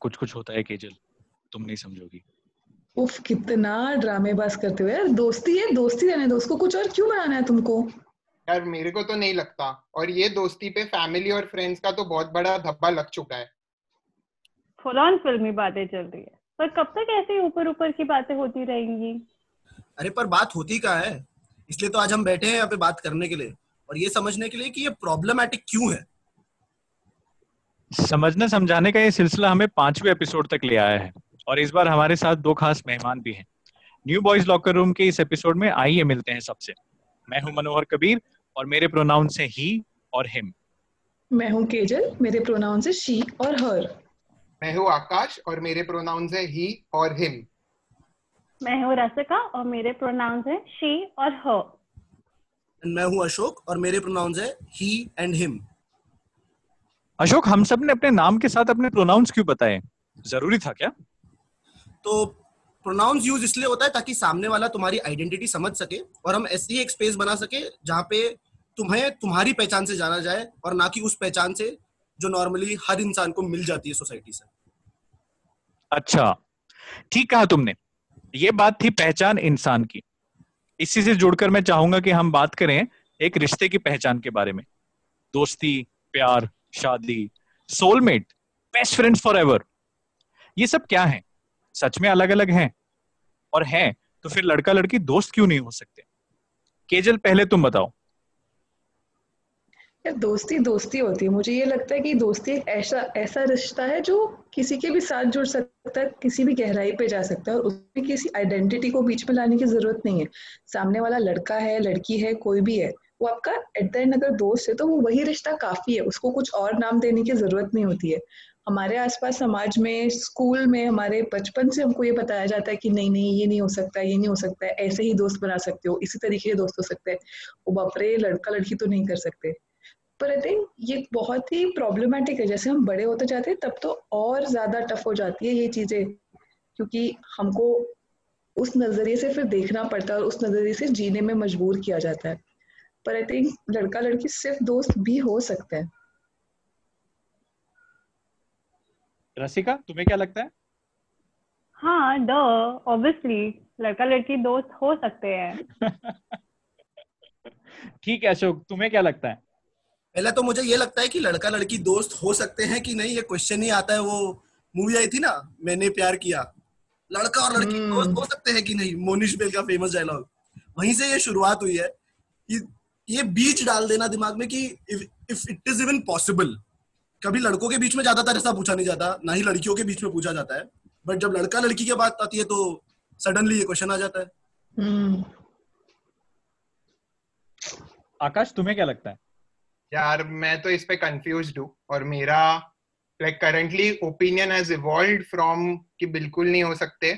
कुछ कुछ होता है केजल तुम नहीं समझोगी। उफ कितना ड्रामेबाज करते हो यार। दोस्ती है दोस्ती रहने दो उसको। कुछ और क्यों बनाना है तुमको? यार मेरे को तो नहीं लगता। और ये दोस्ती पे फैमिली और फ्रेंड्स का तो बहुत बड़ा धब्बा लग चुका है। फुल ऑन फिल्मी बातें चल रही है। पर कब तक ऐसे ऊपर ऊपर की बातें होती रहेंगी? अरे पर बात होती का है? इसलिए तो आज हम बैठे हैं यहाँ पे बात करने के लिए। और ये समझने के लिए कि ये प्रॉब्लमेटिक क्यों है? समझने समझाने का ये सिलसिला हमें पांचवे एपिसोड तक ले आया है। और इस बार हमारे साथ दो खास मेहमान भी हैं। न्यू बॉयज़ लॉकर रूम के इस एपिसोड में आइए मिलते हैं सबसे। मैं हूँ मनोहर कबीर और मेरे प्रोनाउन से ही और हिम मैं हूँ केजल मेरे प्रोनाउन से शी और हर मैं हूँ आकाश और मेरे प्रोनाउन है ही और हिम मैं हूँ रसिका और मेरे प्रोनाउंस है शी और हर मैं हूँ अशोक और मेरे प्रोनाउंस है ही एंड हिम अशोक हम सबने अपने नाम के साथ अपने प्रोनाउंस क्यों बताए? ज़रूरी था क्या? तो प्रोनाउंस यूज़ इसलिए होता है ताकि सामने वाला तुम्हारी आइडेंटिटी समझ सके और हम ऐसी एक स्पेस बना सके जहाँ पे तुम्हें तुम्हारी पहचान से जाना जाए और ना कि उस पहचान से जो नॉर्मली हर इंसान को मिल जाती है सोसाइटी से। अच्छा ठीक कहा तुमने। ये बात थी पहचान इंसान की। इसी से जुड़कर मैं चाहूँगा कि हम बात करें एक रिश्ते की पहचान के बारे में। दोस्ती प्यार शादी soulmate best friends forever ये सब क्या है? सच में अलग अलग हैं? और हैं तो फिर लड़का लड़की दोस्त क्यों नहीं हो सकते? केजल, पहले तुम बताओ। यार, दोस्ती दोस्ती होती है। मुझे ये लगता है कि दोस्ती एक ऐसा ऐसा रिश्ता है जो किसी के भी साथ जुड़ सकता है, किसी भी गहराई पे जा सकता है और उसमें किसी आइडेंटिटी को बीच में लाने की ज़रूरत नहीं है। सामने वाला लड़का है, लड़की है, कोई भी है वो आपका एट द एंड अगर दोस्त है तो वो वही रिश्ता काफ़ी है। उसको कुछ और नाम देने की ज़रूरत नहीं होती है। हमारे आसपास समाज में, स्कूल में, हमारे बचपन से हमको ये बताया जाता है कि नहीं नहीं, ये नहीं हो सकता, ये नहीं हो सकता है, ऐसे ही दोस्त बना सकते हो, इसी तरीके के दोस्त हो सकते हैं। वो बापरे लड़का लड़की तो नहीं कर सकते। पर आई थिंक ये बहुत ही प्रॉब्लमेटिक है। जैसे हम बड़े होते जाते हैं, तब तो और ज़्यादा टफ हो जाती है ये चीज़ें। क्योंकि हमको उस नज़रिए से फिर देखना पड़ता है और उस नज़रिए से जीने में मजबूर किया जाता है। पर आई थिंक लड़का लड़की सिर्फ़ दोस्त भी हो सकते हैं। रसिका तुम्हें क्या लगता है? हाँ द ऑब्वियसली लड़का लड़की दोस्त हो सकते हैं। ठीक है अशोक तुम्हें क्या लगता है? पहले तो मुझे ये लगता है कि लड़का लड़की दोस्त हो सकते हैं कि नहीं ये क्वेश्चन ही आता है वो मूवी आई थी ना मैंने प्यार किया। लड़का और लड़की हम्म। दोस्त हो सकते हैं कि नहीं मोनिश बेल का फ़ेमस डायलॉग वहीं से ये शुरुआत हुई है कि ये बीच डाल देना दिमाग में कि if it is even possible कभी लड़कों के बीच में ज़्यादातर ऐसा पूछा नहीं जाता ना ही लड़कियों के बीच में पूछा जाता है बट जब लड़का लड़की की बात आती है तो सडनली ये क्वेश्चन आ जाता है। हम्म। आकाश तुम्हें क्या लगता है? यार मैं तो इस पे कंफ्यूज हूँ और मेरा like currently opinion has evolve from कि बिल्कुल नहीं हो सकते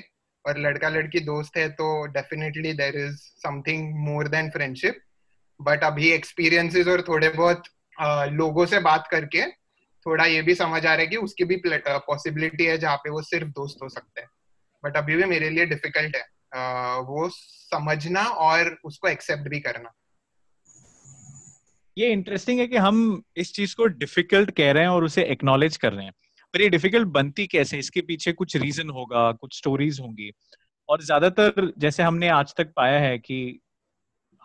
और लड़का लड़की दोस्त है तो definitely there is something more than friendship but अभी एक्सपीरियंसेस और थोड़े बहुत लोगों से बात करके थोड़ा ये भी समझ आ रहा है कि उसकी भी पॉसिबिलिटी है जहाँ पे वो सिर्फ़ दोस्त हो सकते हैं। बट अभी भी मेरे लिए डिफ़िकल्ट है वो समझना और उसको एक्सेप्ट भी करना। ये इंटरेस्टिंग है कि हम इस चीज़ को डिफ़िकल्ट कह रहे हैं और उसे एक्नॉलेज कर रहे हैं। पर ये डिफ़िकल्ट बनती कैसे? इसके पीछे कुछ रीजन होगा, कुछ स्टोरीज होंगी। और ज़्यादातर जैसे हमने आज तक पाया है कि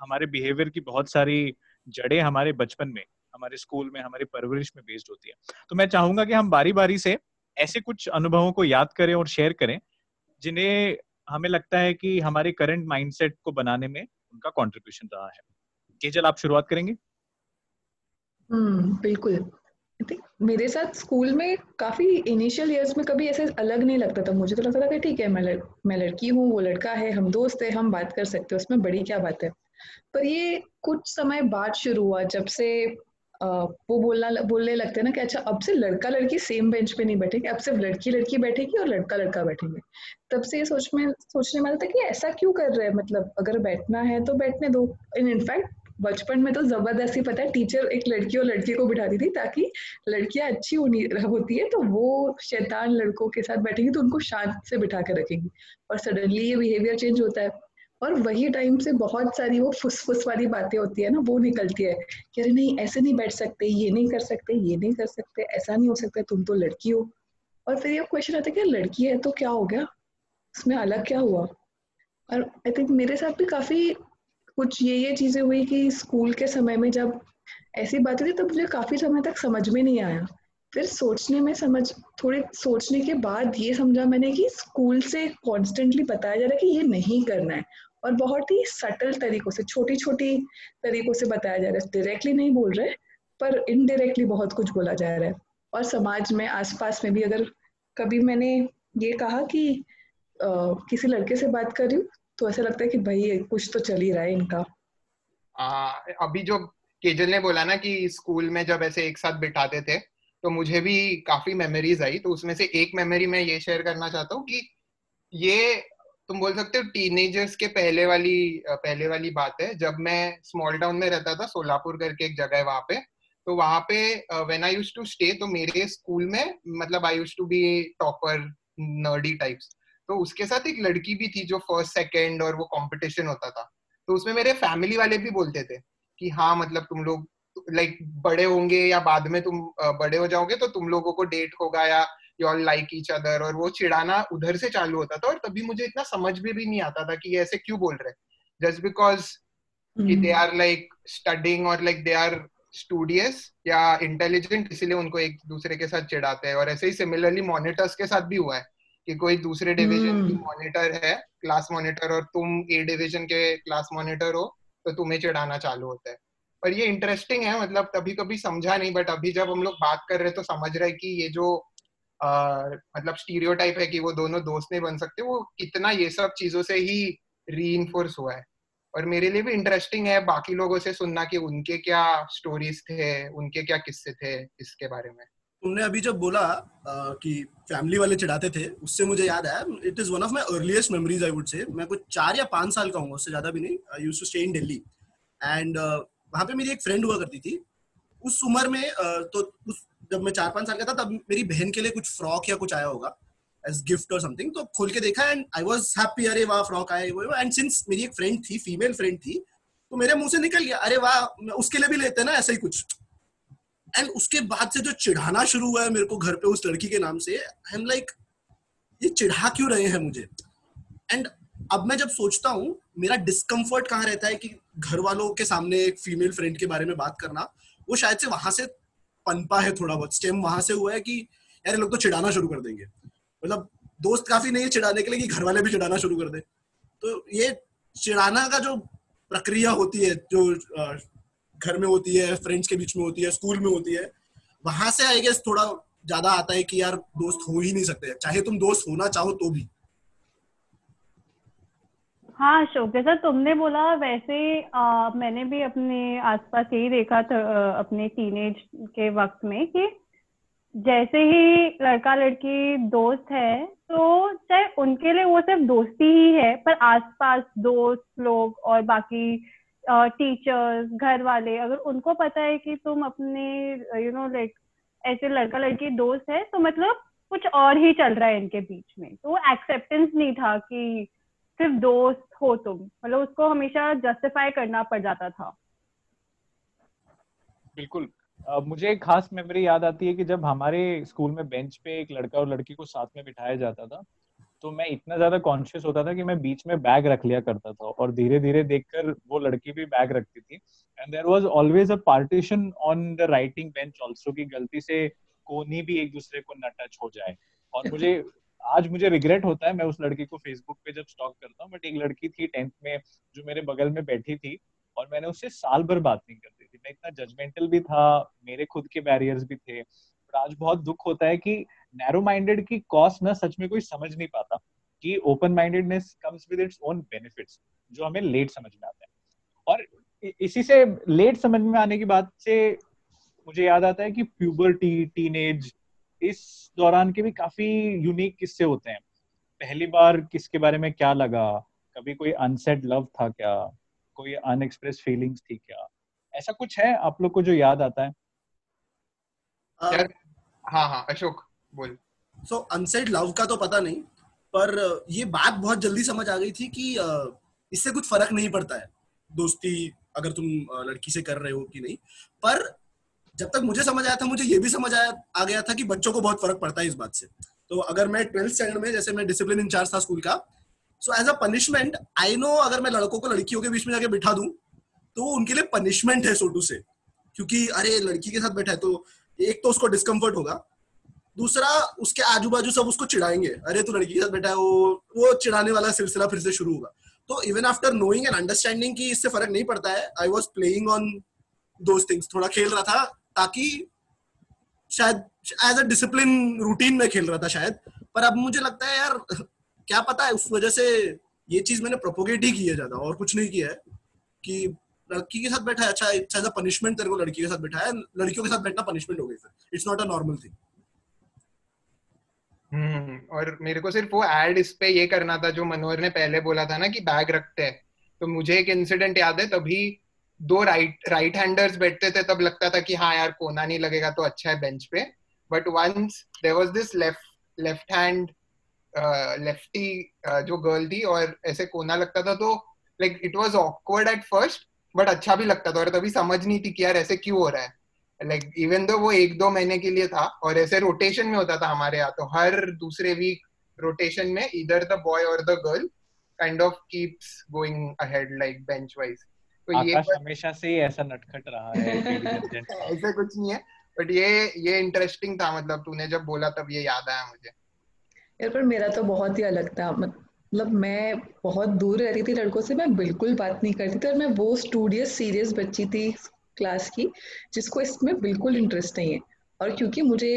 हमारे बिहेवियर की बहुत सारी जड़ें हमारे बचपन में हमारे स्कूल में हमारी परवरिश में बेस्ड होती है। तो मैं चाहूँगा कि हम बारी बारी से ऐसे कुछ अनुभवों को याद करें और शेयर करें जिन्हें हमें लगता है कि हमारे करंट माइंडसेट को बनाने में उनका कंट्रीब्यूशन रहा है। केजल आप शुरुआत करेंगे? हम्म बिल्कुल। मेरे साथ स्कूल में काफ़ी इनिशियल इयर्स में कभी ऐसे अलग नहीं लगता था। मुझे तो लगता था कि ठीक है मैं लड़, मैं लड़की हूँ वो लड़का है हम दोस्त है हम बात कर सकते हैं उसमें बड़ी क्या बात है? पर ये कुछ समय बाद शुरू हुआ जब से वो बोलना, बोलने लगते हैं ना कि अच्छा अब से लड़का लड़की सेम बेंच पे नहीं बैठेंगे, अब सिर्फ़ लड़की लड़की बैठेगी और लड़का लड़का बैठेंगे। तब से ये सोच में, सोचने वाला था कि ऐसा क्यों कर रहे हैं? मतलब अगर बैठना है तो बैठने दो। इन इनफैक्ट बचपन में तो ज़बरदस्ती पता है टीचर एक लड़की और लड़के को बिठाती थी ताकि लड़कियाँ अच्छी होनी, होती है तो वो शैतान लड़कों के साथ बैठेंगी तो उनको शांत से बिठा कर रखेंगी। और सडनली ये बिहेवियर चेंज होता है। और वही टाइम से बहुत सारी वो फुस फुस वाली बातें होती है ना, वो निकलती है कि अरे नहीं, ऐसे नहीं बैठ सकते, ये नहीं कर सकते, ये नहीं कर सकते, ऐसा नहीं हो सकता, तुम तो लड़की हो। और फिर ये क्वेश्चन आता है कि लड़की है तो क्या हो गया? उसमें अलग क्या हुआ? और आई थिंक मेरे साथ भी काफ़ी कुछ ये ये चीज़ें हुई कि स्कूल के समय में जब ऐसी बातें थी, तब मुझे काफ़ी समय तक समझ में नहीं आया। फिर सोचने में समझ, थोड़े सोचने के बाद ये समझा मैंने कि स्कूल से कॉन्स्टेंटली बताया जा रहा है कि ये नहीं करना है। और बहुत ही सटल तरीकों से छोटी छोटी तरीकों से बताया जा रहा है। डायरेक्टली नहीं बोल रहे पर इनडायरेक्टली बहुत कुछ बोला जा रहा है। और समाज में आसपास में भी अगर कभी मैंने ये कहा कि आ, किसी लड़के से बात कर रही हूँ तो ऐसा लगता है कि भाई कुछ तो चल ही रहा है इनका। आ, अभी जो केजल ने बोला ना कि स्कूल में जब ऐसे एक साथ बिठाते थे तो मुझे भी काफ़ी मेमोरीज आई तो उसमें से एक मेमोरी मैं ये शेयर करना चाहता हूँ कि ये तुम बोल सकते हो टीनेजर्स के पहले वाली पहले वाली बात है। जब मैं स्मॉल टाउन में रहता था, सोलापुर करके एक जगह है वहाँ पे तो वहाँ पे when I used to stay तो मेरे स्कूल में मतलब I used to be topper nerdy types तो उसके साथ एक लड़की भी थी जो फ़र्स्ट सेकंड और वो कंपटीशन होता था। तो उसमें मेरे फैमिली वाले भी बोलते थे कि हाँ मतलब तुम लोग लाइक बड़े होंगे या बाद में तुम बड़े हो जाओगे तो तुम लोगों को डेट होगा या you all like each other और वो चिढ़ाना उधर से चालू होता था और तभी मुझे इतना समझ में भी नहीं आता था कि ये ऐसे क्यों बोल रहे जस्ट बिकॉज़ कि दे आर लाइक स्टडिंग और लाइक दे आर स्टूडियस या इंटेलिजेंट इसीलिए उनको एक दूसरे के साथ चिढ़ाते हैं। और ऐसे ही सिमिलरली मॉनिटर्स के साथ भी हुआ है कि कोई दूसरे डिवीज़न की मॉनिटर है क्लास मॉनिटर और तुम ए डिवीज़न के क्लास मॉनिटर हो तो तुम्हें चिढ़ाना चालू होता है। पर ये इंटरेस्टिंग है मतलब तभी कभी समझा नहीं बट अभी जब हम लोग बात कर रहे तो समझ रहे कि ये जो मतलब स्टीरियोटाइप है कि वो दोनों दोस्त नहीं बन सकते वो कितना ये सब चीज़ों से ही री हुआ है। और मेरे लिए भी इंटरेस्टिंग है बाकी लोगों से सुनना कि उनके क्या स्टोरीज थे उनके क्या किस्से थे इसके बारे में। तुमने अभी जब बोला आ, कि फैमिली वाले चढ़ाते थे उससे मुझे याद आया it is one of my earliest memories I would say मैं कुछ चार या पाँच साल का हूँ उससे ज़्यादा भी नहीं। I used to stay in Delhi and वहाँ पे मेरी एक फ्रेंड हुआ करती थी। उस उम्र में तो उस जब मैं चार पाँच साल का था, तब मेरी बहन के लिए कुछ फ्रॉक या कुछ आया होगा एज गिफ्ट और समथिंग तो खोल के देखा एंड आई वाज हैप्पी अरे वाह, फ्रॉक आया, वो एंड सिंस मेरी एक फ्रेंड थी फीमेल फ्रेंड थी तो मेरे मुँह से निकल गया, अरे वाह उसके लिए भी लेते ना, ऐसा ही कुछ। एंड उसके बाद से जो चिढ़ाना शुरू हुआ है मेरे को घर पे उस लड़की के नाम से आई एम लाइक ये चिढ़ा क्यों रहे हैं मुझे? एंड अब मैं जब सोचता हूँ, मेरा डिस्कम्फर्ट कहाँ रहता है कि घर वालों के सामने एक फीमेल फ्रेंड के बारे में बात करना, वो शायद से वहाँ से पनपा है थोड़ा बहुत। स्टेम वहाँ से हुआ है कि यार लोग तो चिढ़ाना शुरू कर देंगे। मतलब दोस्त काफ़ी नहीं है चिढ़ाने के लिए कि घर वाले भी चिढ़ाना शुरू कर दे। तो ये चिढ़ाना का जो प्रक्रिया होती है, जो घर में होती है फ्रेंड्स के बीच में होती है स्कूल में होती है, वहाँ से आई गेस थोड़ा ज़्यादा आता है कि यार दोस्त हो ही नहीं सकते। चाहे तुम दोस्त होना चाहो तो भी। हाँ अशोक जैसा तुमने बोला वैसे आ, मैंने भी अपने आसपास यही देखा था अपने टीनेज के वक्त में कि जैसे ही लड़का लड़की दोस्त है तो चाहे उनके लिए वो सिर्फ़ दोस्ती ही है पर आसपास दोस्त लोग और बाकी टीचर्स घर वाले अगर उनको पता है कि तुम अपने यू नो लाइक ऐसे लड़का लड़की दोस्त है तो मतलब कुछ और ही चल रहा है इनके बीच में। तो एक्सेप्टेंस नहीं था कि सिर्फ़ दोस्त हो तुम। मतलब उसको हमेशा जस्टिफाई करना पड़ जाता था। बिल्कुल। uh, मुझे एक खास मेमोरी याद आती है कि जब हमारे स्कूल में बेंच पे एक लड़का और लड़की को साथ में बिठाया जाता था तो मैं इतना ज़्यादा कॉन्शियस होता था कि मैं बीच में बैग रख लिया करता था और धीरे धीरे देखकर वो लड़की भी बैग रखती थी। And there was always a partition on the writing bench also की गलती से कोनी भी एक दूसरे को न टच हो जाए। और मुझे आज मुझे रिग्रेट होता है, मैं उस लड़की को फेसबुक पे जब स्टॉक करता हूँ बट एक लड़की थी टेंथ में जो मेरे बगल में बैठी थी और मैंने उससे साल भर बात नहीं करती थी। मैं इतना जजमेंटल भी था, मेरे खुद के बैरियर्स भी थे बट आज बहुत दुख होता है कि नैरो माइंडेड की कॉस्ट ना सच में कोई समझ नहीं पाता कि open mindedness comes with its own benefits जो हमें लेट समझ में आता है। और इसी से लेट समझ में आने की बात से मुझे याद आता है कि प्यूबर्टी टीनेज इस दौरान के भी काफ़ी यूनिक किस्से होते हैं। पहली बार किसके बारे में क्या लगा? कभी कोई अनसेट लव था क्या? कोई अनएक्सप्रेस फीलिंग्स थी क्या? ऐसा कुछ है आप लोग को जो याद आता है? हाँ हाँ अशोक बोल। सो अनसेट लव का तो पता नहीं पर ये बात बहुत जल्दी समझ आ गई थी कि इससे कुछ फ़र्क नहीं पड़ता है। दोस्ती अगर तुम लड़की से कर रहे हो कि नहीं पर जब तक मुझे समझ आया था, मुझे ये भी समझ आया, आ गया था कि बच्चों को बहुत फ़र्क पड़ता है इस बात से। तो अगर मैं ट्वेल्थ स्टैंडर्ड में, जैसे मैं डिसिप्लिन इंचार्ज था स्कूल का so as a punishment I know अगर मैं लड़कों को लड़कियों के बीच में जाके बिठा दूँ तो उनके लिए पनिशमेंट है सोटू से क्योंकि, अरे, लड़की के साथ बैठा है तो एक तो उसको डिस्कम्फर्ट होगा। दूसरा, उसके आजू बाजू सब उसको चिढ़ाएँगे। अरे, तू लड़की के साथ बैठा है, वो वो चिढ़ाने वाला सिलसिला फिर से शुरू होगा। तो even after knowing and understanding कि इससे फ़र्क नहीं पड़ता है I was playing on those things थोड़ा खेल रहा था ताकि शायद एज अ डिसिप्लिन रूटीन में खेल रहा था शायद। पर अब मुझे लगता है यार, क्या पता है, उस वजह से ये चीज़ मैंने प्रोपोगेट ही की है ज़्यादा, और कुछ नहीं किया है। कि लड़की के साथ बैठा है अच्छा एज अ पनिशमेंट तेरे को लड़की के साथ बैठा है, लड़कियों के साथ बैठना पनिशमेंट हो गई फिर it's not a normal thing hmm और मेरे को सिर्फ़ वो एड इस पे ये करना था, जो मनोहर ने पहले बोला था ना कि बैग रखते हैं। तो मुझे एक इंसिडेंट याद है, तभी दो राइट राइट हैंडर्स बैठते थे, तब लगता था कि हाँ यार, कोना नहीं लगेगा तो अच्छा है बेंच पे। But once there was this left left hand lefty जो गर्ल थी, और ऐसे कोना लगता था तो like it was awkward at first but अच्छा भी लगता था। और तभी समझ नहीं थी कि यार, ऐसे क्यों हो रहा है। लाइक इवन दो वो एक दो महीने के लिए था, और ऐसे रोटेशन में होता था हमारे यहाँ तो हर दूसरे वीक रोटेशन में इधर द बॉय और the girl kind of keeps going ahead like bench wise तो ये हमेशा से ही ऐसा नटखट रहा है ऐसा कुछ नहीं है बट ये ये इंटरेस्टिंग था मतलब तूने जब बोला तब ये याद आया मुझे। यार पर मेरा तो बहुत ही अलग था मतलब मैं बहुत दूर रहती थी लड़कों से मैं बिल्कुल बात नहीं करती थी और मैं वो स्टूडियस सीरियस बच्ची थी क्लास की जिसको इसमें बिल्कुल इंटरेस्ट नहीं है। और क्योंकि मुझे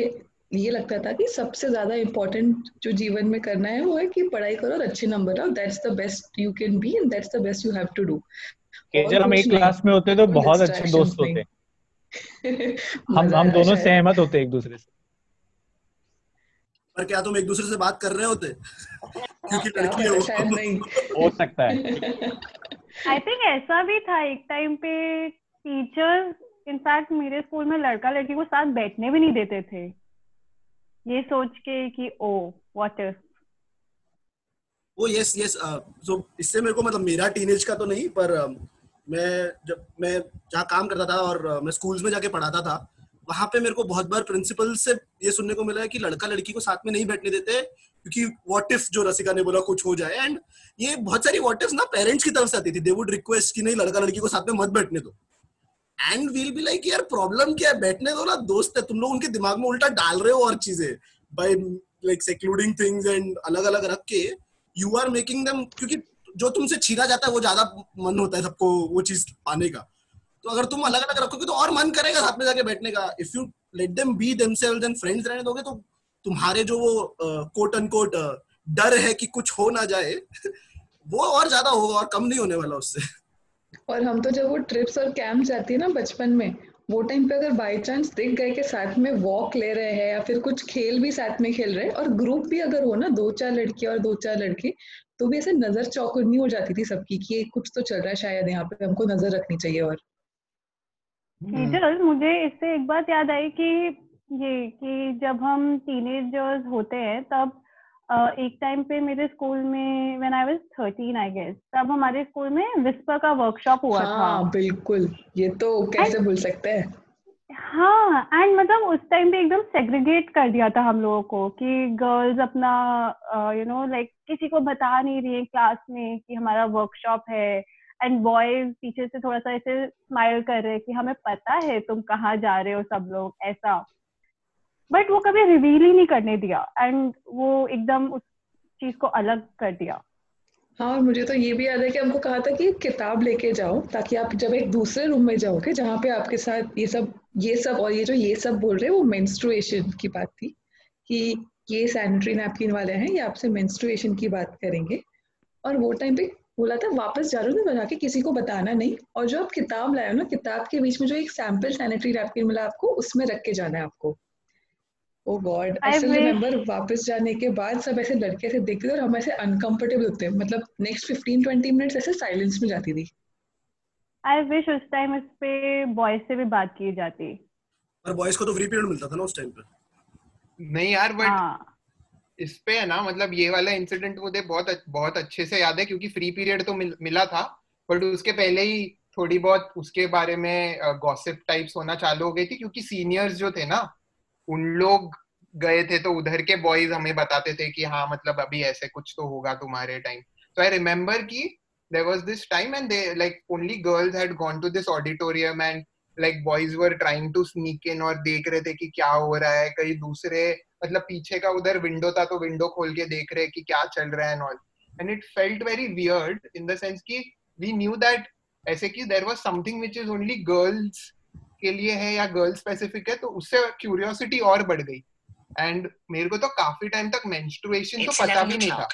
ये लगता था कि सबसे ज़्यादा इम्पोर्टेंट जो जीवन में करना है वो है कि पढ़ाई करो और अच्छे नंबर आओ that's the best you can be and that's the best you have to do जब हम एक क्लास में होते तो बहुत अच्छे दोस्त होते हम हम दोनों सहमत होते एक दूसरे से। पर क्या तुम एक दूसरे से बात कर रहे होते? क्योंकि लड़की हो हो सकता है। आई थिंक ऐसा भी था एक टाइम पे टीचर्स इनफैक्ट मेरे स्कूल में लड़का लड़की को साथ बैठने भी नहीं देते थे। ये सोच के कि ओ what if oh yes yes so इससे मेरे को मतलब मेरा टीनेज का तो नहीं पर uh, मैं जब मैं जहाँ काम करता था और मैं स्कूल्स में जाके पढ़ाता था, वहाँ पे मेरे को बहुत बार प्रिंसिपल से ये सुनने को मिला है कि लड़का लड़की को साथ में नहीं बैठने देते क्योंकि व्हाट इफ़ जो रसिका ने बोला कुछ हो जाए एंड ये बहुत सारी व्हाट इफ़ ना पेरेंट्स की तरफ़ से आती थी। दे वुड रिक्वेस्ट कि नहीं, लड़का लड़की को साथ में मत बैठने दो। एंड वील बी लाइक यार प्रॉब्लम क्या है? बैठने दो ना, दोस्त है, तुम लोग उनके दिमाग में उल्टा डाल रहे हो और चीज़ें by like secluding things and अलग अलग रख के यू आर मेकिंग देम क्योंकि जो तुमसे छीना जाता है, वो ज़्यादा मन होता है सबको वो चीज़ पाने का। तो अगर तुम अलग अलग रखोगे तो और मन करेगा साथ में जाके बैठने का। If you let them be themselves and friends रहने दोगे तो तुम्हारे जो वो कोट अन कोट डर है कि कुछ हो ना जाए, वो और ज़्यादा होगा और कम नहीं होने वाला उससे। और हम तो जब वो ट्रिप्स और कैंप जाती है ना बचपन में, वो टाइम पे अगर बाई चांस दिख गए कि साथ में वॉक ले रहे हैं या फिर कुछ खेल भी साथ में खेल रहे हैं, और ग्रुप भी अगर हो ना दो चार लड़की और दो चार लड़के तो भी ऐसे नज़र चौकुन्नी हो जाती थी सबकी कि कुछ तो चल रहा है शायद यहाँ पे हमको नज़र रखनी चाहिए और। टीचर मुझे इससे एक बात याद आई कि ये कि जब हम टीनेजर्स होते हैं तब एक टाइम पे मेरे स्कूल में when I was 13 I guess तब हमारे स्कूल में विस्पर का वर्कशॉप हुआ हाँ, था बिल्कुल। ये तो कैसे भूल सकते हैं? हाँ एंड मतलब उस टाइम पे एकदम सेग्रीगेट कर दिया था हम लोगों को कि गर्ल्स अपना यू नो लाइक किसी को बता नहीं रही है क्लास में कि हमारा वर्कशॉप है। एंड बॉयज़ पीछे से थोड़ा सा ऐसे स्माइल कर रहे हैं कि हमें पता है तुम कहाँ जा रहे हो सब लोग, ऐसा। बट वो कभी रिवील ही नहीं करने दिया। एंड वो एकदम उस चीज़ को अलग कर दिया। हाँ और मुझे तो ये भी याद है कि हमको कहा था कि किताब लेके जाओ ताकि आप जब एक दूसरे रूम में जाओगे जहाँ पे आपके साथ ये सब ये सब और ये जो ये सब बोल रहे हैं, वो मेंस्ट्रुएशन की बात थी कि ये सैनिटरी नैपकिन वाले हैं, ये आपसे मेंस्ट्रुएशन की बात करेंगे। और वो टाइम पे बोला था, वापस जा रहे हो ना जाके किसी को बताना नहीं। और जो आप किताब लाए हो ना, किताब के बीच में जो एक सैंपल सैनिटरी नैपकिन मिला आपको, उसमें रख के जाना है आपको। Oh god I still remember वापस जाने के बाद सब ऐसे लड़के से देखते थे और हम ऐसे अनकंफर्टेबल होते हैं। मतलब नेक्स्ट 15 20 मिनट्स ऐसे साइलेंस में जाती थी। आई विश उस टाइम इस पे बॉयज़ से भी बात की जाती। पर बॉयज़ को तो फ्री पीरियड मिलता था ना उस टाइम पे। नहीं यार बट हाँ. इस पे है ना मतलब ये वाला इंसिडेंट मुझे बहुत बहुत अच्छे से याद है क्योंकि फ्री पीरियड तो मिल, मिला था बट उसके पहले ही थोड़ी बहुत उसके बारे में गॉसिप टाइप्स होना चालू हो गई थी क्योंकि सीनियर्स जो थे ना उन लोग गए थे तो उधर के बॉयज़ हमें बताते थे कि हाँ मतलब अभी ऐसे कुछ तो होगा तुम्हारे टाइम तो आई रिमेम्बर की there was this time and they, like, only girls had gone to this auditorium and, like, boys were trying to sneak in और देख रहे थे कि क्या हो रहा है। कहीं दूसरे मतलब पीछे का उधर विंडो था तो विंडो खोल के देख रहे कि क्या चल रहा है and all and it felt very weird in the sense कि वी न्यू दैट ऐसे कि there was something which is only girls के लिए है या गर्ल्स स्पेसिफिक है तो उससे क्यूरियोसिटी और बढ़ गई। एंड मेरे को तो काफ़ी टाइम तक मेंस्ट्रुएशन तो पता भी नहीं था।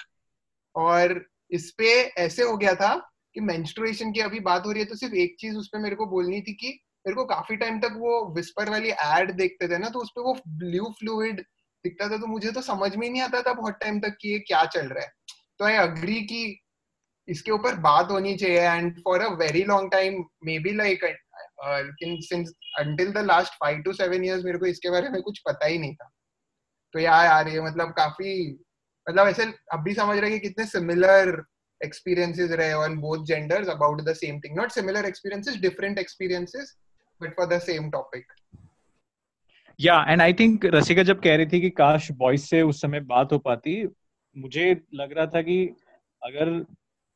और इस पे ऐसे हो गया था कि मेंस्ट्रुएशन की अभी बात हो रही है तो सिर्फ़ एक चीज़ उस पर मेरे को बोलनी थी कि मेरे को काफ़ी टाइम तक वो विस्पर वाली एड देखते थे ना तो उस पर वो ब्लू फ्लूइड दिखता था तो मुझे तो समझ में नहीं आता था बहुत टाइम तक कि ये क्या चल रहा है। तो आई अग्री कि इसके ऊपर बात होनी चाहिए and for a very long time maybe like since until the last five to seven years मेरे को इसके बारे में कुछ पता ही नहीं था। तो यार यार, ये मतलब काफ़ी मतलब ऐसे अब भी समझ रहे कि कितने सिमिलर experiences रहे on both genders about the same thing not similar experiences, different experiences, but for the same topic या एंड आई थिंक रसिका जब कह रही थी कि काश बॉयज़ से उस समय बात हो पाती, मुझे लग रहा था कि अगर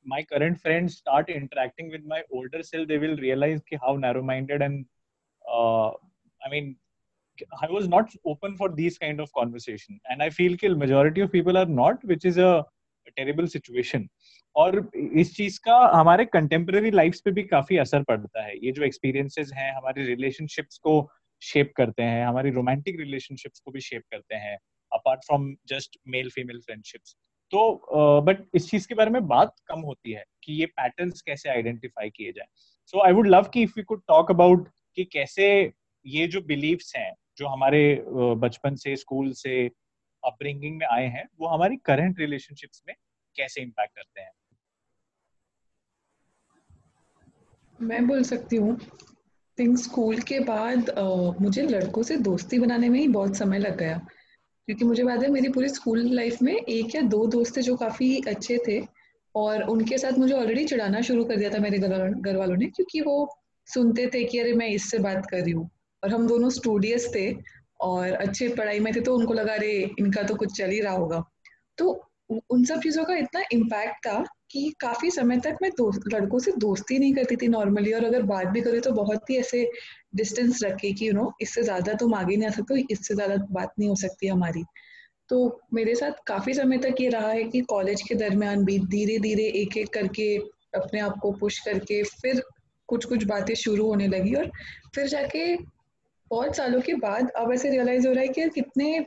my current friends start interacting with my older self, they will realize ki how narrow-minded and uh, I mean, I was not open for these kind of conversation, and I feel कि majority of people are not, which is a, a terrible situation. और इस चीज़ का हमारे contemporary life पे भी काफ़ी असर पड़ता है ये जो एक्सपीरियंसेस हैं हमारी रिलेशनशिप्स को शेप करते हैं हमारी रोमांटिक रिलेशनशिप्स को भी शेप करते हैं apart from just male female friendships तो बट इस चीज़ के बारे में बात कम होती है कि ये पैटर्न्स कैसे आइडेंटिफाई किए जाए। सो आई वुड लव कि if you could talk about कि कैसे ये जो बिलीव्स हैं जो हमारे बचपन से स्कूल से अपब्रिंगिंग में आए हैं वो हमारी करंट रिलेशनशिप्स में कैसे इम्पैक्ट करते हैं? मैं बोल सकती हूँ। थिंक स्कूल के बाद uh, मुझे लड़कों से दोस्ती बनाने में ही बहुत समय लग गया। क्योंकि मुझे याद है मेरी पूरी स्कूल लाइफ में एक या दो दोस्त थे जो काफ़ी अच्छे थे और उनके साथ मुझे ऑलरेडी चिढ़ाना शुरू कर दिया था मेरे घर वालों ने क्योंकि वो सुनते थे कि अरे मैं इससे बात कर रही हूँ। और हम दोनों स्टूडियस थे और अच्छे पढ़ाई में थे तो उनको लगा, अरे, इनका तो कुछ चल ही रहा होगा। तो उन सब चीज़ों का इतना इम्पैक्ट था कि काफ़ी समय तक मैं लड़कों से दोस्ती नहीं करती थी नॉर्मली और अगर बात भी करी तो बहुत ही ऐसे डिस्टेंस रखे कि यू नो इससे ज़्यादा तुम आगे नहीं आ सकते इससे ज़्यादा बात नहीं हो सकती हमारी। तो मेरे साथ काफ़ी समय तक ये रहा है कि कॉलेज के दरमियान भी धीरे धीरे एक एक करके, अपने आप को पुश करके फिर कुछ कुछ बातें शुरू होने लगी और फिर जाके बहुत सालों के बाद अब ऐसे रियलाइज़ हो रहा है कि कितने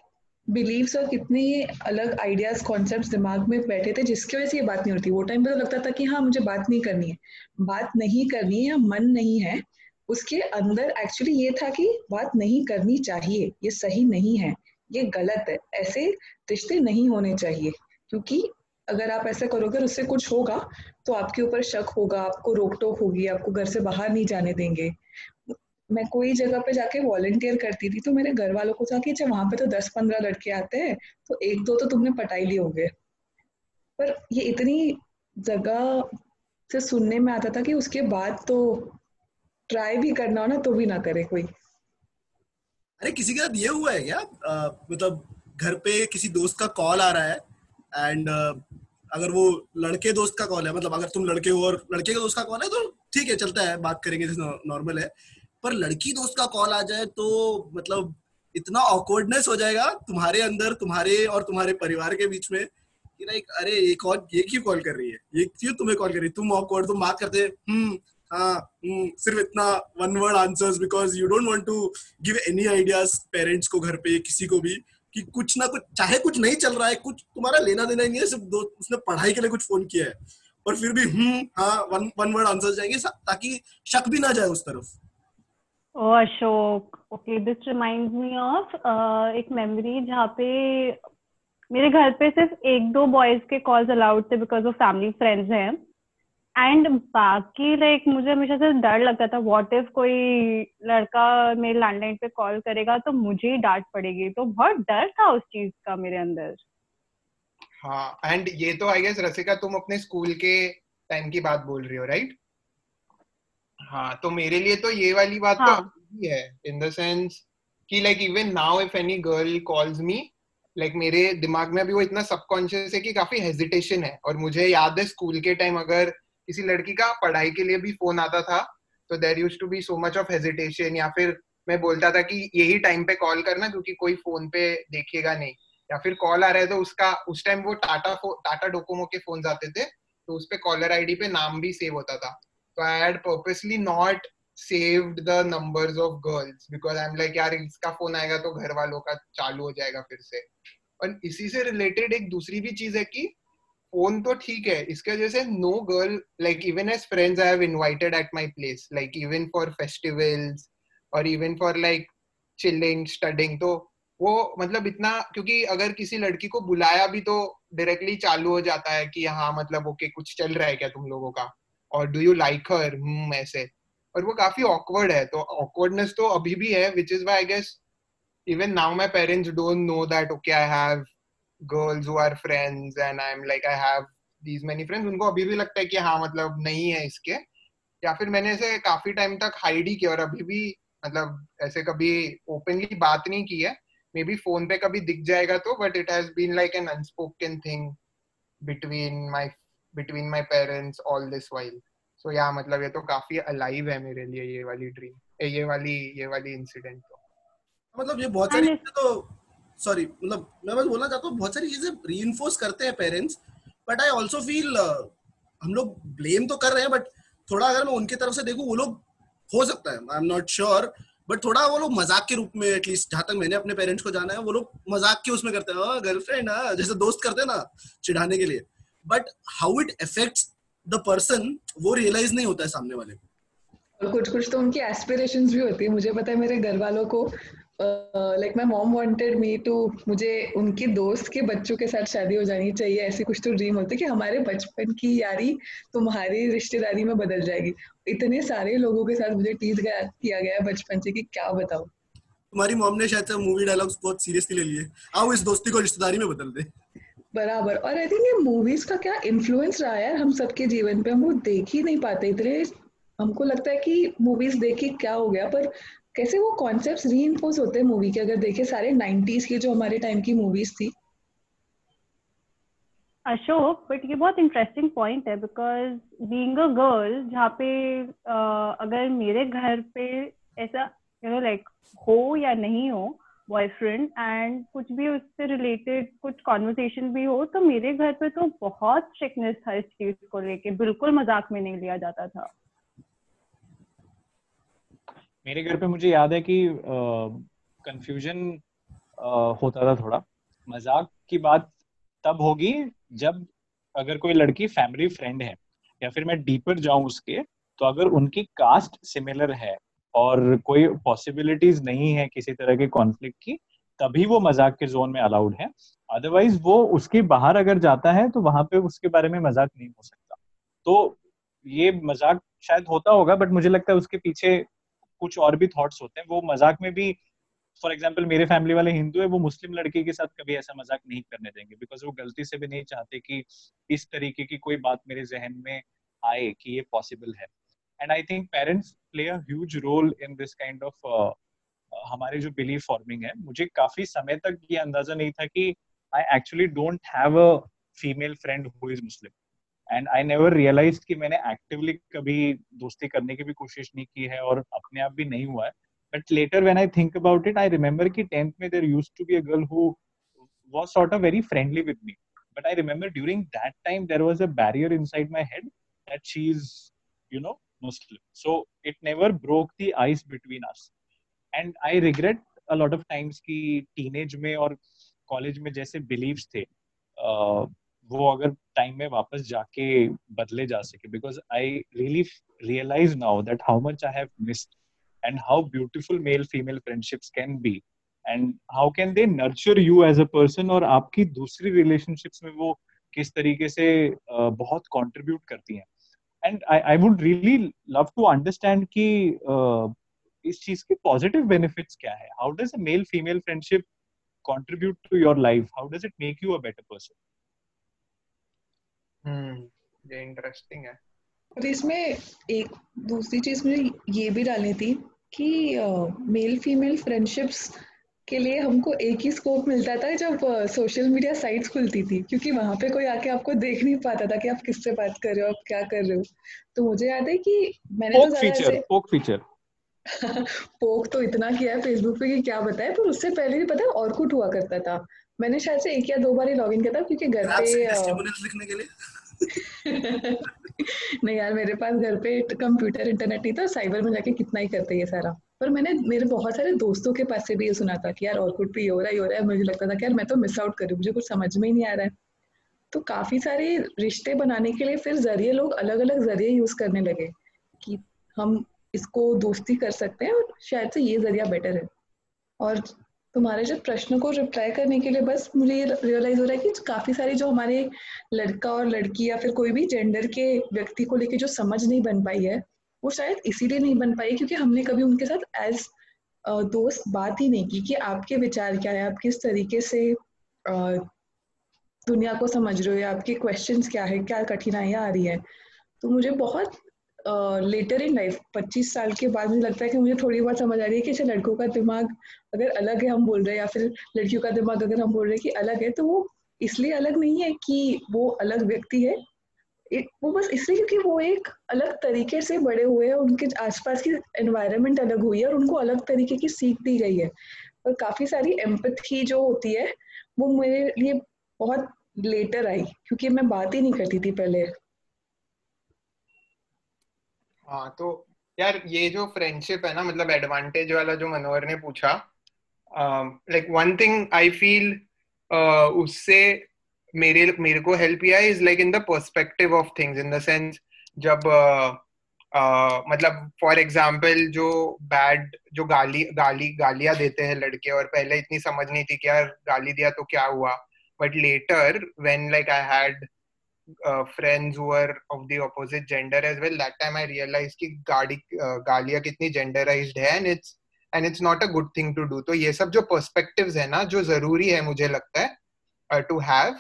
बिलीव्स और कितने अलग आइडियाज़ कॉन्सेप्ट दिमाग में बैठे थे, जिसकी वजह से ये बात नहीं होती। वो टाइम पे तो लगता था कि हाँ मुझे बात नहीं करनी है। बात नहीं करनी है या मन नहीं है, उसके अंदर एक्चुअली ये था कि बात नहीं करनी चाहिए, ये सही नहीं है, ये गलत है। ऐसे रिश्ते नहीं होने चाहिए, क्योंकि अगर आप ऐसा करोगे उससे कुछ होगा तो आपके ऊपर शक होगा, आपको रोक टोक होगी, आपको घर से बाहर नहीं जाने देंगे। मैं कोई जगह पे जाके वॉलेंटियर करती थी तो मेरे घर वालों को था कि अच्छा वहाँ पे तो दस पंद्रह लड़के आते हैं तो एक दो तो तुमने पटाई लिए होंगे। पर ये इतनी जगह से सुनने में आता था कि उसके बाद तो ट्राई भी करना हो ना तो भी ना करे कोई। अरे, किसी के साथ ये हुआ है क्या? मतलब घर पे किसी दोस्त का कॉल आ रहा है एंड अगर वो लड़के दोस्त का कॉल है मतलब अगर तुम लड़के हो और लड़के के दोस्त का कॉल है तो ठीक है, चलता है, बात करेंगे नॉर्मल है। पर लड़की दोस्त का कॉल आ जाए तो मतलब इतना ऑकवर्डनेस हो जाएगा तुम्हारे अंदर तुम्हारे और तुम्हारे परिवार के बीच में कि लाइक अरे ये कॉल ये क्यों कॉल कर रही है? ये क्यों तुम्हें कॉल कर रही है? तुम ऑकवर्ड तुम बात करते हम्म हाँ हम्म, सिर्फ़ इतना one word answers because you don't want to give any ideas parents को घर पे किसी को भी कि कुछ ना कुछ चाहे कुछ नहीं चल रहा है कुछ तुम्हारा लेना देना नहीं है सिर्फ़ दो उसने पढ़ाई के लिए कुछ फ़ोन किया है। और फिर भी हम्म हाँ वन वन वर्ड आंसर जाएँगे ताकि शक भी ना जाए उस तरफ़। ओ, Ashok. Okay this reminds me of एक मेमोरी जहाँ पे मेरे घर पे सिर्फ़ एक दो बॉयज़ के कॉल्स अलाउड थे बिकॉज़ ऑफ़ फैमिली फ्रेंड्स हैं। एंड बाकी लाइक मुझे हमेशा से डर लगता था व्हाट इफ़ कोई लड़का मेरे लैंडलाइन पे कॉल करेगा तो मुझे ही डांट पड़ेगी। तो बहुत डर था उस चीज़ का मेरे अंदर। हाँ एंड ये तो आई गेस रसिका तुम अपने स्कूल के टाइम की बात बोल रही हो राइट हाँ तो मेरे लिए तो ये वाली बात तो हाँ. तो है इन द सेंस कि like even now if any girl calls me like मेरे दिमाग में अभी वो इतना सबकॉन्शियस है कि काफ़ी हेजिटेशन है। और मुझे याद है स्कूल के टाइम अगर किसी लड़की का पढ़ाई के लिए भी फ़ोन आता था तो there use to be so much of hesitation या फिर मैं बोलता था कि यही टाइम पे कॉल करना क्योंकि कोई फ़ोन पे देखेगा नहीं। या फिर कॉल आ रहा है तो उसका उस टाइम वो टाटा टाटा डोकोमो के फ़ोन आते थे तो उस पे कॉलर आईडी पे नाम भी सेव होता था। I had purposely not saved the numbers of girls because I am like यार इसका फ़ोन आएगा तो घर वालों का चालू हो जाएगा फिर से. और इसी से रिलेटेड एक दूसरी भी चीज़ है कि फ़ोन तो ठीक है इसके वजह से no girl like even as friends I have invited at my place like even for festivals और even for like chilling studying तो वो मतलब इतना क्योंकि अगर किसी लड़की को बुलाया भी तो डायरेक्टली चालू हो जाता है कि हाँ मतलब ओके okay, कुछ चल रहा है क्या तुम लोगों का? और डू यू लाइक हर ऐसे। और वो काफ़ी ऑकवर्ड है तो ऑकवर्डनेस तो अभी भी है which is why I guess even now my parents don't know that okay I have girls who are friends and I am like I have these many friends उनको अभी भी लगता है कि हाँ मतलब नहीं है इसके। या फिर मैंने ऐसे काफ़ी टाइम तक हाइड ही किया और अभी भी मतलब ऐसे कभी ओपनली बात नहीं की है। मे बी फ़ोन पे कभी दिख जाएगा तो but it has been like an unspoken thing between my between my parents all this while so या मतलब ये तो काफ़ी अलाइव है मेरे लिए ये वाली ड्रीम ये वाली ये वाली इंसिडेंट तो। मतलब ये बहुत सारी तो सॉरी मतलब मैं बस बोलना चाहता हूँ बहुत सारी चीज़ें रीइंफोर्स करते हैं parents but I also feel हम लोग ब्लेम तो कर रहे हैं बट थोड़ा अगर मैं उनकी तरफ़ से देखूँ वो लोग हो सकता है I am not sure but थोड़ा वो लोग मज़ाक के रूप में एटलीस्ट जहाँ तक मैंने अपने पेरेंट्स को जाना है वो लोग मज़ाक के उसमें करते हैं? गर्लफ्रेंड हाँ जैसे दोस्त करते हैं ना चिढ़ाने के लिए। But how it affects the person वो रियलाइज़ नहीं होता है सामने वाले को। और कुछ कुछ तो उनकी एस्पिरेशंस भी होती है। मुझे पता है मेरे घर वालों को like my mom wanted me to मुझे उनके दोस्त के बच्चों के साथ शादी हो जानी चाहिए। ऐसे कुछ तो ड्रीम होते कि हमारे बचपन की यारी तुम्हारी रिश्तेदारी में बदल जाएगी। इतने सारे लोगों के साथ मुझे टीज किया गया है बचपन से कि क्या बताऊँ। तुम्हारी मॉम ने शायद मूवी डायलॉग्स बहुत सीरियसली ले लिए। आओ इस दोस्ती को रिश्तेदारी में बदल दे। बराबर। और आई थिंक ये मूवीज़ का क्या इन्फ्लुएंस रहा है हम सबके जीवन पे, हम वो देख ही नहीं पाते इतने। हमको लगता है कि मूवीज़ देख के क्या हो गया? पर कैसे वो कॉन्सेप्ट्स रीइंफोर्स होते हैं मूवी के? अगर देखे सारे 90s की जो हमारे टाइम की मूवीज़ थी। अशोक बट ये बहुत इंटरेस्टिंग पॉइंट है बिकॉज़ बीइंग अ गर्ल जहाँ पे अगर मेरे घर पे ऐसा यू नो लाइक हो या नहीं हो बॉयफ्रेंड एंड कुछ भी उससे रिलेटेड कुछ कॉन्वर्सेशन भी हो तो मेरे घर पे तो बहुत स्ट्रिक्टनेस था इस चीज़ को लेके। बिल्कुल मज़ाक में नहीं लिया जाता था। मेरे घर पे मुझे याद है कि कंफ्यूजन होता था थोड़ा। मज़ाक की बात तब होगी जब अगर कोई लड़की फैमिली फ्रेंड है या फिर मैं डीपर जाऊँ उसके तो अगर उनकी कास्ट सिमिलर है और कोई पॉसिबिलिटीज नहीं है किसी तरह के कॉन्फ्लिक्ट की, तभी वो मज़ाक के जोन में अलाउड है। अदरवाइज़ वो उसके बाहर अगर जाता है तो वहाँ पे उसके बारे में मज़ाक नहीं हो सकता। तो ये मज़ाक शायद होता होगा बट मुझे लगता है उसके पीछे कुछ और भी थॉट्स होते हैं। वो मज़ाक में भी फॉर एग्ज़ाम्पल मेरे फैमिली वाले हिंदू है, वो मुस्लिम लड़की के साथ कभी ऐसा मज़ाक नहीं करने देंगे बिकॉज़ वो गलती से भी नहीं चाहते कि इस तरीके की कोई बात मेरे जहन में आए कि ये पॉसिबल है। And I think parents play a huge role in this kind of हमारे जो बिलीव फॉर्मिंग है। मुझे काफ़ी समय तक ये अंदाज़ा नहीं था कि I actually don't have a female friend who is Muslim and I never realise कि मैंने एक्टिवली कभी दोस्ती करने की भी कोशिश नहीं की है और अपने आप भी नहीं हुआ है। But later when I think about it I remember कि टेंथ में there use to be a girl who was sort of very friendly with me. But i remember during that time there was a barrier inside my head that she's you know Muslim. So it never broke the ice between us. And I regret a lot of times कि teenage में और college में जैसे beliefs थे uh, वो अगर time में वापस जाके बदले जा सके because I really realise now that how much I have missed and how beautiful male female friendships can be and how can they nurture you as a person और आपकी दूसरी रिलेशनशिप्स में वो किस तरीके से uh, बहुत कंट्रीब्यूट करती हैं and I would really love to understand कि uh, इस चीज़ के पॉजिटिव बेनिफिट्स क्या है? How does a male female friendship contribute to your life how does it make you a better person hmm ये इंटरेस्टिंग है। और इसमें एक दूसरी चीज़ मुझे ये भी डालनी थी कि मेल फीमेल फ्रेंडशिप्स के लिए हमको एक ही स्कोप मिलता था जब सोशल मीडिया साइट्स खुलती थी क्योंकि वहाँ पे कोई आके आपको देख नहीं पाता था कि आप किससे बात कर रहे हो आप क्या कर रहे हो। तो मुझे याद है कि मैंने पोक तो फीचर पोक फीचर पोक तो इतना किया है फेसबुक पे कि क्या बताए पर उससे पहले भी पता है और कुछ हुआ करता था। मैंने शायद से एक या दो बार ही लॉग इन किया था क्योंकि घर पे लिखने के लिए? नहीं यार मेरे पास घर पे कंप्यूटर इंटरनेट नहीं था साइबर में जाके कितना ही करते ये सारा। पर मैंने मेरे बहुत सारे दोस्तों के पास से भी ये सुना था कि यार और कुछ भी हो रहा है हो रहा है। मुझे लगता था कि यार मैं तो मिस आउट कर मुझे कुछ समझ में ही नहीं आ रहा है। तो काफ़ी सारे रिश्ते बनाने के लिए फिर ज़रिए लोग अलग अलग ज़रिए यूज़ करने लगे कि हम इसको दोस्ती कर सकते हैं और शायद से ये ज़रिया बेटर है। और तुम्हारे जो प्रश्न को रिप्लाई करने के लिए बस मुझे ये रियलाइज़ हो रहा है कि काफ़ी सारी जो हमारे लड़का और लड़की या फिर कोई भी जेंडर के व्यक्ति को लेके जो समझ नहीं बन पाई है वो शायद इसीलिए नहीं बन पाई, क्योंकि हमने कभी उनके साथ एज दोस्त बात ही नहीं की कि आपके विचार क्या है, आप किस तरीके से दुनिया को समझ रहे हो या आपके क्वेश्चंस क्या है, क्या कठिनाइयाँ आ रही है। तो मुझे बहुत लेटर इन लाइफ 25 साल के बाद मुझे लगता है कि मुझे थोड़ी बहुत समझ आ रही है कि अच्छा लड़कों का दिमाग अगर अलग है, हम बोल रहे हैं, या फिर लड़कियों का दिमाग अगर हम बोल रहे हैं कि अलग है तो वो इसलिए अलग नहीं है कि वो अलग व्यक्ति है एक, वो बस इसलिए क्योंकि वो एक अलग तरीके से बड़े हुए हैं उनके आसपास की एनवायरनमेंट अलग हुई है और उनको अलग तरीके की सीख दी गई है। और काफ़ी सारी एम्पथी जो होती है, वो मेरे लिए बहुत लेटर आई, क्योंकि मैं बात ही नहीं करती थी पहले। हाँ तो यार ये जो फ्रेंडशिप है ना मतलब एडवांटेज वाला जो मनोहर ने पूछा like one thing I feel उससे मेरे मेरे को हेल्प किया is like in the perspective of things in the sense जब uh, मतलब फॉर एग्ज़ाम्पल जो बैड जो गाली गाली गालियाँ देते हैं लड़के और पहले इतनी समझ नहीं थी कि यार गाली दिया तो क्या हुआ? But later when like I had friends who were of the opposite gender as well that time i कि गाड़ी uh, गालियाँ कितनी genderized है and it's and it's not a good thing to do तो ये सब जो perspectives है ना जो ज़रूरी है मुझे लगता है to have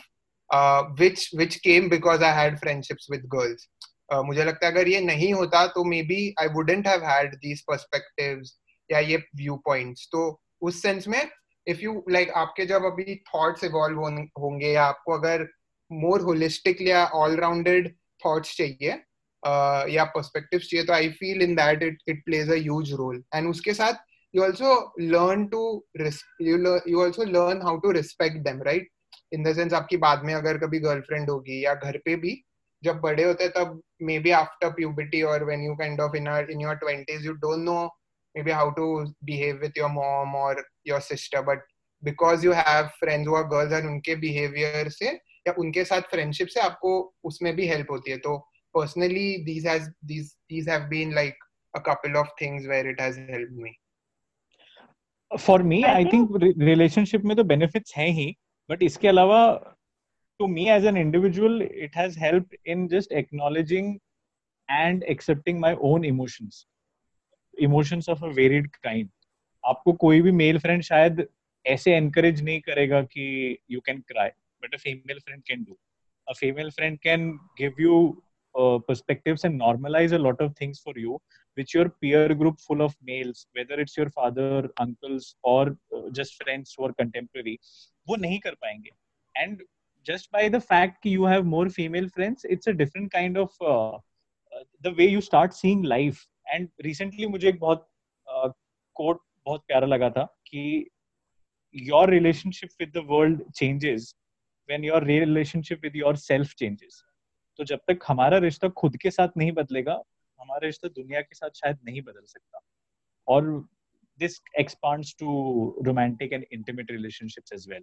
uh, which which came because I had friendships with girls. Uh, मुझे लगता है अगर ये नहीं होता तो maybe I wouldn't have had these perspectives या ये व्यू पॉइंट्स तो उस सेंस में इफ़ यू लाइक आपके जब अभी थॉट्स इवॉल्व होंगे या आपको अगर मोर होलिस्टिक या ऑल थॉट्स चाहिए uh, या पर्सपेक्टिव्स चाहिए तो I feel in that it it plays a role and उसके साथ you also learn to you you also learn how to respect them in the sense आपकी बाद में अगर कभी गर्लफ्रेंड होगी या घर पे भी जब बड़े होते हैं तब मे बी आफ्टर प्यूबिटी और when you kind of in in your twenties you don't know maybe how to behave with your mom और your sister but because you have friends who are girls and उनके behaviour से या उनके साथ friendship से आपको उसमें भी हेल्प होती है. तो personally these has these these have been like a couple of things where it has helped me for me I think relationship में तो बेनिफिट्स हैं ही बट इसके अलावा to me as an individual it has help in just acknowledging and accepting my own emotions emotions of a varied kind आपको कोई भी male friend शायद ऐसे एनकरेज नहीं करेगा कि you can cry but a female friend can do a female friend can give you uh, perspectives and normalize a lot of things for you, which your peer group full of males, whether it's your father, uncles, or uh, just friends who are contemporary, वो नहीं कर पाएँगे. And just by the fact you have more female friends, it's a different kind of uh, the way you start seeing life. And recently मुझे एक बहुत quote बहुत प्यारा लगा था कि your relationship with the world changes when your relationship with yourself changes तो जब तक हमारा रिश्ता खुद के साथ नहीं बदलेगा, हमारा रिश्ता दुनिया के साथ शायद नहीं बदल सकता। और this expands to romantic and intimate relationships as well.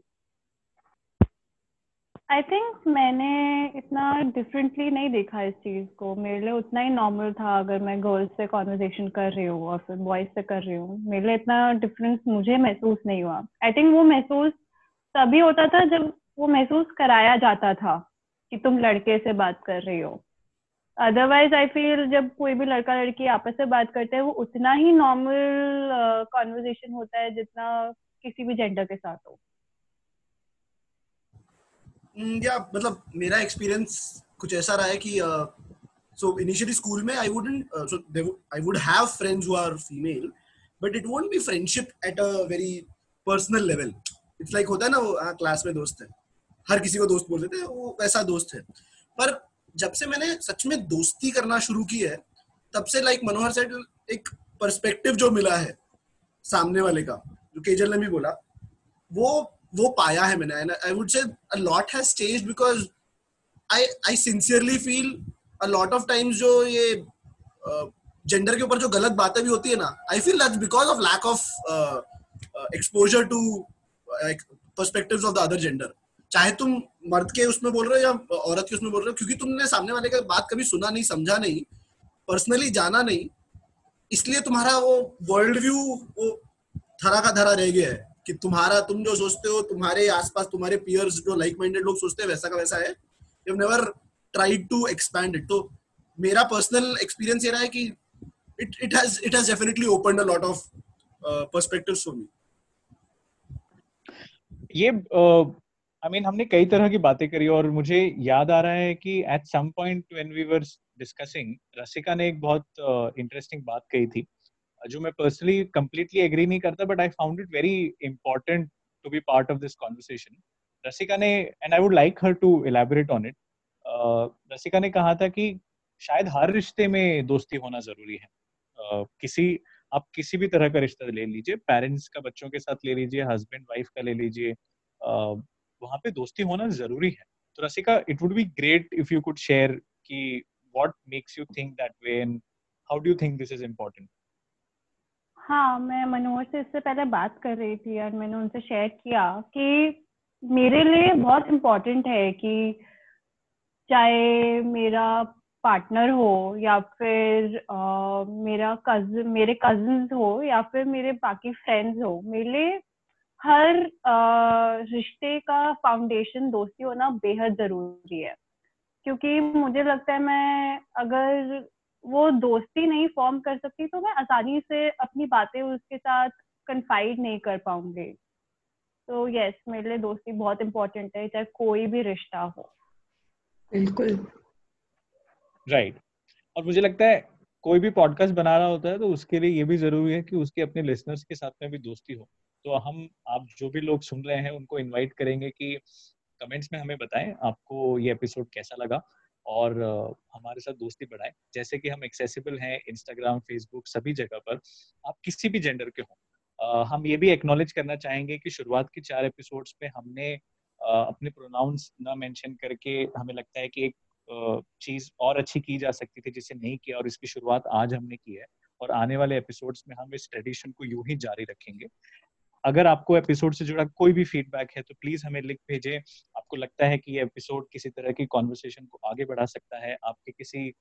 I think मैंने इतना डिफरेंटली नहीं देखा इस चीज़ को। मेरे लिए उतना ही नॉर्मल था अगर मैं गर्ल्स से कॉन्वर्जेशन कर रही हूँ और फिर बॉयज़ से कर रही हूँ। मेरे लिए इतना डिफरेंस मुझे महसूस नहीं हुआ। आई थिंक वो महसूस तभी होता था जब वो महसूस कराया जाता था। कि तुम लड़के से बात कर रही हो। अदरवाइज़ आई फील जब कोई भी लड़का लड़की आपस में बात करते हैं वो उतना ही नॉर्मल कॉन्वर्जेशन uh, होता है जितना किसी भी जेंडर के साथ हो। या मतलब मेरा एक्सपीरियंस कुछ ऐसा रहा है कि सो इनिशियली स्कूल में I wouldn't so I would have friends who are female but it won't be friendship at a very personal level it's like होता है ना वो हाँ क्लास में दोस्त है। हर किसी को दोस्त बोल देते हैं वो वैसा दोस्त है। पर जब से मैंने सच में दोस्ती करना शुरू की है तब से लाइक मनोहर सेठ एक पर्सपेक्टिव जो मिला है सामने वाले का जो केजल ने भी बोला वो वो पाया है मैंने। And I would say a lot has changed because I I sincerely feel a lot of times जो ये जेंडर uh, के ऊपर जो गलत बातें भी होती है ना I feel that's because of lack of exposure to perspectives of the other gender चाहे तुम मर्द के उसमें बोल रहे हो या औरत के उसमें बोल रहे हो, क्योंकि तुमने सामने वाले का बात कभी सुना नहीं, समझा नहीं पर्सनली जाना नहीं, इसलिए तुम्हारा वो वर्ल्ड व्यू वो धरा का धरा रह गया है कि तुम्हारा, तुम जो सोचते हो, तुम्हारे आसपास, तुम्हारे पियर्स जो लाइक माइंडेड लोग सोचते हैं, वैसा का वैसा है। You never tried to expand it तो मेरा पर्सनल एक्सपीरियंस ये रहा है कि it it has it has definitely opened a lot of perspectives for me ये I uh, I mean mean, हमने कई तरह की बातें करी और मुझे याद आ रहा है कि at some point when we were discussing Rasika ने एक बहुत इंटरेस्टिंग uh, बात कही थी जो मैं पर्सनली कंप्लीटली एग्री नहीं करता but I found it very important to be part of this conversation Rasika ने and I would like her to elaborate on it Rasika ने कहा था कि शायद हर रिश्ते में दोस्ती होना ज़रूरी है। Uh, किसी आप किसी भी तरह का रिश्ता ले लीजिए पेरेंट्स का बच्चों के साथ ले लीजिए हस्बैंड वाइफ का ले लीजिए uh, वहाँ पे दोस्ती होना ज़रूरी है। तो Rasika it would be great if you could share कि what makes you think that way and how do you think this is important हाँ मैं मनोहर से इससे पहले बात कर रही थी और मैंने उनसे शेयर किया कि मेरे लिए बहुत इम्पोर्टेंट है कि चाहे मेरा पार्टनर हो या फिर आ, मेरा कज़न मेरे कज़न हो या फिर मेरे बाकी फ्रेंड्स हो मेरे लिए हर रिश्ते का फाउंडेशन दोस्ती होना बेहद ज़रूरी है। क्योंकि मुझे लगता है मैं अगर वो दोस्ती नहीं फॉर्म कर सकती तो मैं आसानी से अपनी बातें उसके साथ कन्फाइड नहीं कर पाऊँगी। तो यस मेरे लिए दोस्ती बहुत इम्पोर्टेंट है चाहे कोई भी रिश्ता हो। बिल्कुल। Right right. और मुझे लगता है कोई भी पॉडकास्ट बना रहा होता है तो उसके लिए ये भी ज़रूरी है कि उसके अपने लिसनर्स के साथ में भी दोस्ती हो। तो हम, आप जो भी लोग सुन रहे हैं, उनको इनवाइट करेंगे कि कमेंट्स में हमें बताएँ, आपको ये एपिसोड कैसा लगा? और हमारे साथ दोस्ती बढ़ाए। जैसे कि हम एक्सेसिबल हैं इंस्टाग्राम फेसबुक सभी जगह पर, आप किसी भी जेंडर के हों हम ये भी एक्नॉलेज करना चाहेंगे कि शुरुआत के चार एपिसोड्स में हमने अपने प्रोनाउंस ना मेंशन करके हमें लगता है कि एक चीज़ और अच्छी की जा सकती थी जिसे नहीं किया और इसकी शुरुआत आज हमने की है। और आने वाले एपिसोड्स में हम इस ट्रेडिशन को यूँ ही जारी रखेंगे। अगर आपको एपिसोड से जुड़ा कोई भी फीडबैक है तो प्लीज़ हमें लिख भेजें। आपको लगता है कि ये एपिसोड किसी तरह की कॉन्वर्सेशन को आगे बढ़ा सकता है, आपके किसी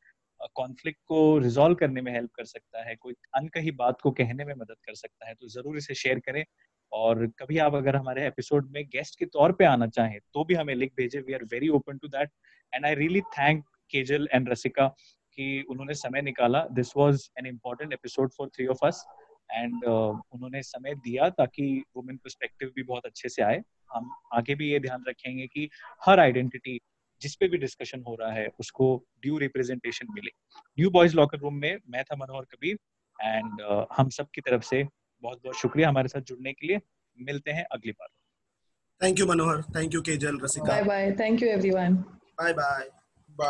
कॉन्फ्लिक्ट को रिजोल्व करने में हेल्प कर सकता है, कोई अनकही बात को कहने में मदद कर सकता है तो ज़रूर इसे शेयर करें। और कभी आप अगर हमारे एपिसोड में गेस्ट के तौर पे आना चाहें तो भी हमें लिख भेजे। We are very open to that and I really thank Kejal and Rasika कि उन्होंने समय निकाला। This was an important episode for three of us and uh, उन्होंने समय दिया ताकि वुमेन पर्सपेक्टिव भी बहुत अच्छे से आए। हम आगे भी ये ध्यान रखेंगे कि हर आइडेंटिटी जिस पे भी डिस्कशन हो रहा है उसको ड्यू रिप्रेजेंटेशन मिले। न्यू बॉयज़ लॉकर रूम में मैं था मनोहर कबीर एंड uh, हम सब की तरफ़ से बहुत बहुत शुक्रिया हमारे साथ जुड़ने के लिए। मिलते हैं अगली बार। Thank you Manohar. Thank you Kejal Rasika bye bye thank you everyone bye bye